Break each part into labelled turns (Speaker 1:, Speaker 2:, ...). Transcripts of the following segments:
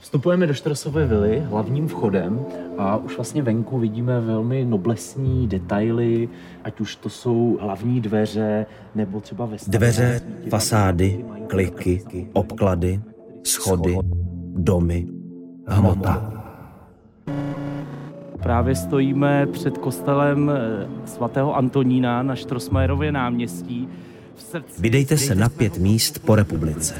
Speaker 1: Vstupujeme do Štrosové vily hlavním vchodem a už vlastně venku vidíme velmi noblesní detaily, ať už to jsou hlavní dveře nebo třeba ve
Speaker 2: Dveře, fasády, kliky, obklady, schody, domy, hmota.
Speaker 1: Právě stojíme před kostelem eh, svatého Antonína na Štrosmajerově náměstí. V srdci...
Speaker 2: Vydejte se na pět míst po republice.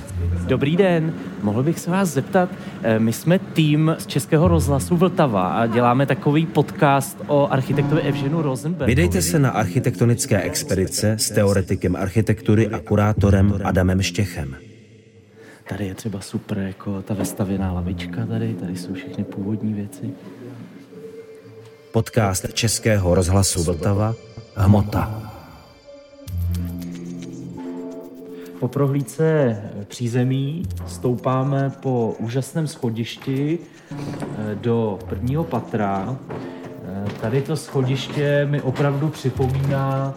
Speaker 1: Dobrý den, mohl bych se vás zeptat, eh, my jsme tým z Českého rozhlasu Vltava a děláme takový podcast o architektovi Evženu Rosenbergovi.
Speaker 2: Vydejte se na architektonické expedice s teoretikem architektury a kurátorem Adamem Štěchem.
Speaker 1: Tady je třeba super, jako ta vestavěná lavička tady, tady jsou všechny původní věci.
Speaker 2: Podcast Českého rozhlasu Vltava Hmota.
Speaker 1: Po prohlídce přízemí stoupáme po úžasném schodišti eh, do prvního patra. Eh, Tady to schodiště mi opravdu připomíná,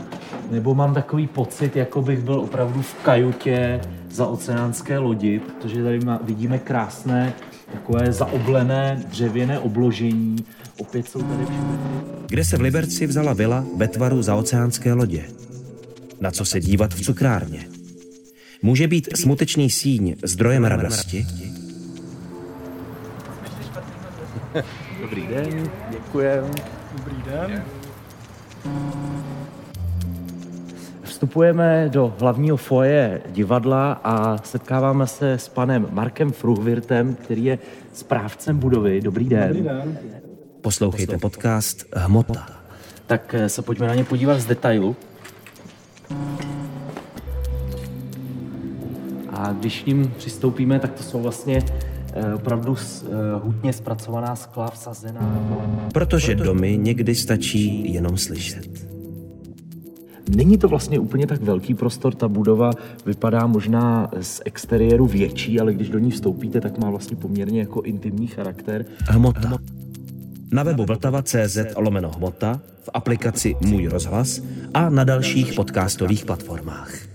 Speaker 1: nebo mám takový pocit, jako bych byl opravdu v kajutě za oceánské lodi, protože tady vidíme krásné takové zaoblené dřevěné obložení. Opět jsou tady všude
Speaker 2: Kde se v Liberci vzala vila ve tvaru zaoceánské lodě? Na co se dívat v cukrárně? Může být smutečný síň zdrojem radosti?
Speaker 1: Dobrý den, děkujem.
Speaker 3: Dobrý den.
Speaker 1: Vstupujeme do hlavního foje divadla a setkáváme se s panem Markem Fruhvirtem, který je správcem budovy. Dobrý den.
Speaker 3: Dobrý den.
Speaker 2: Poslouchejte podcast Hmota.
Speaker 1: Tak se pojďme na ně podívat z detailu. A když k ním přistoupíme, tak to jsou vlastně eh, opravdu eh, hutně zpracovaná skla vsazená.
Speaker 2: Protože domy někdy stačí jenom slyšet.
Speaker 1: Není to vlastně úplně tak velký prostor, ta budova vypadá možná z exteriéru větší, ale když do ní vstoupíte, tak má vlastně poměrně jako intimní charakter.
Speaker 2: Hmota. Na webu vltava.cz lomeno hmota, v aplikaci Můj rozhlas a na dalších podcastových platformách.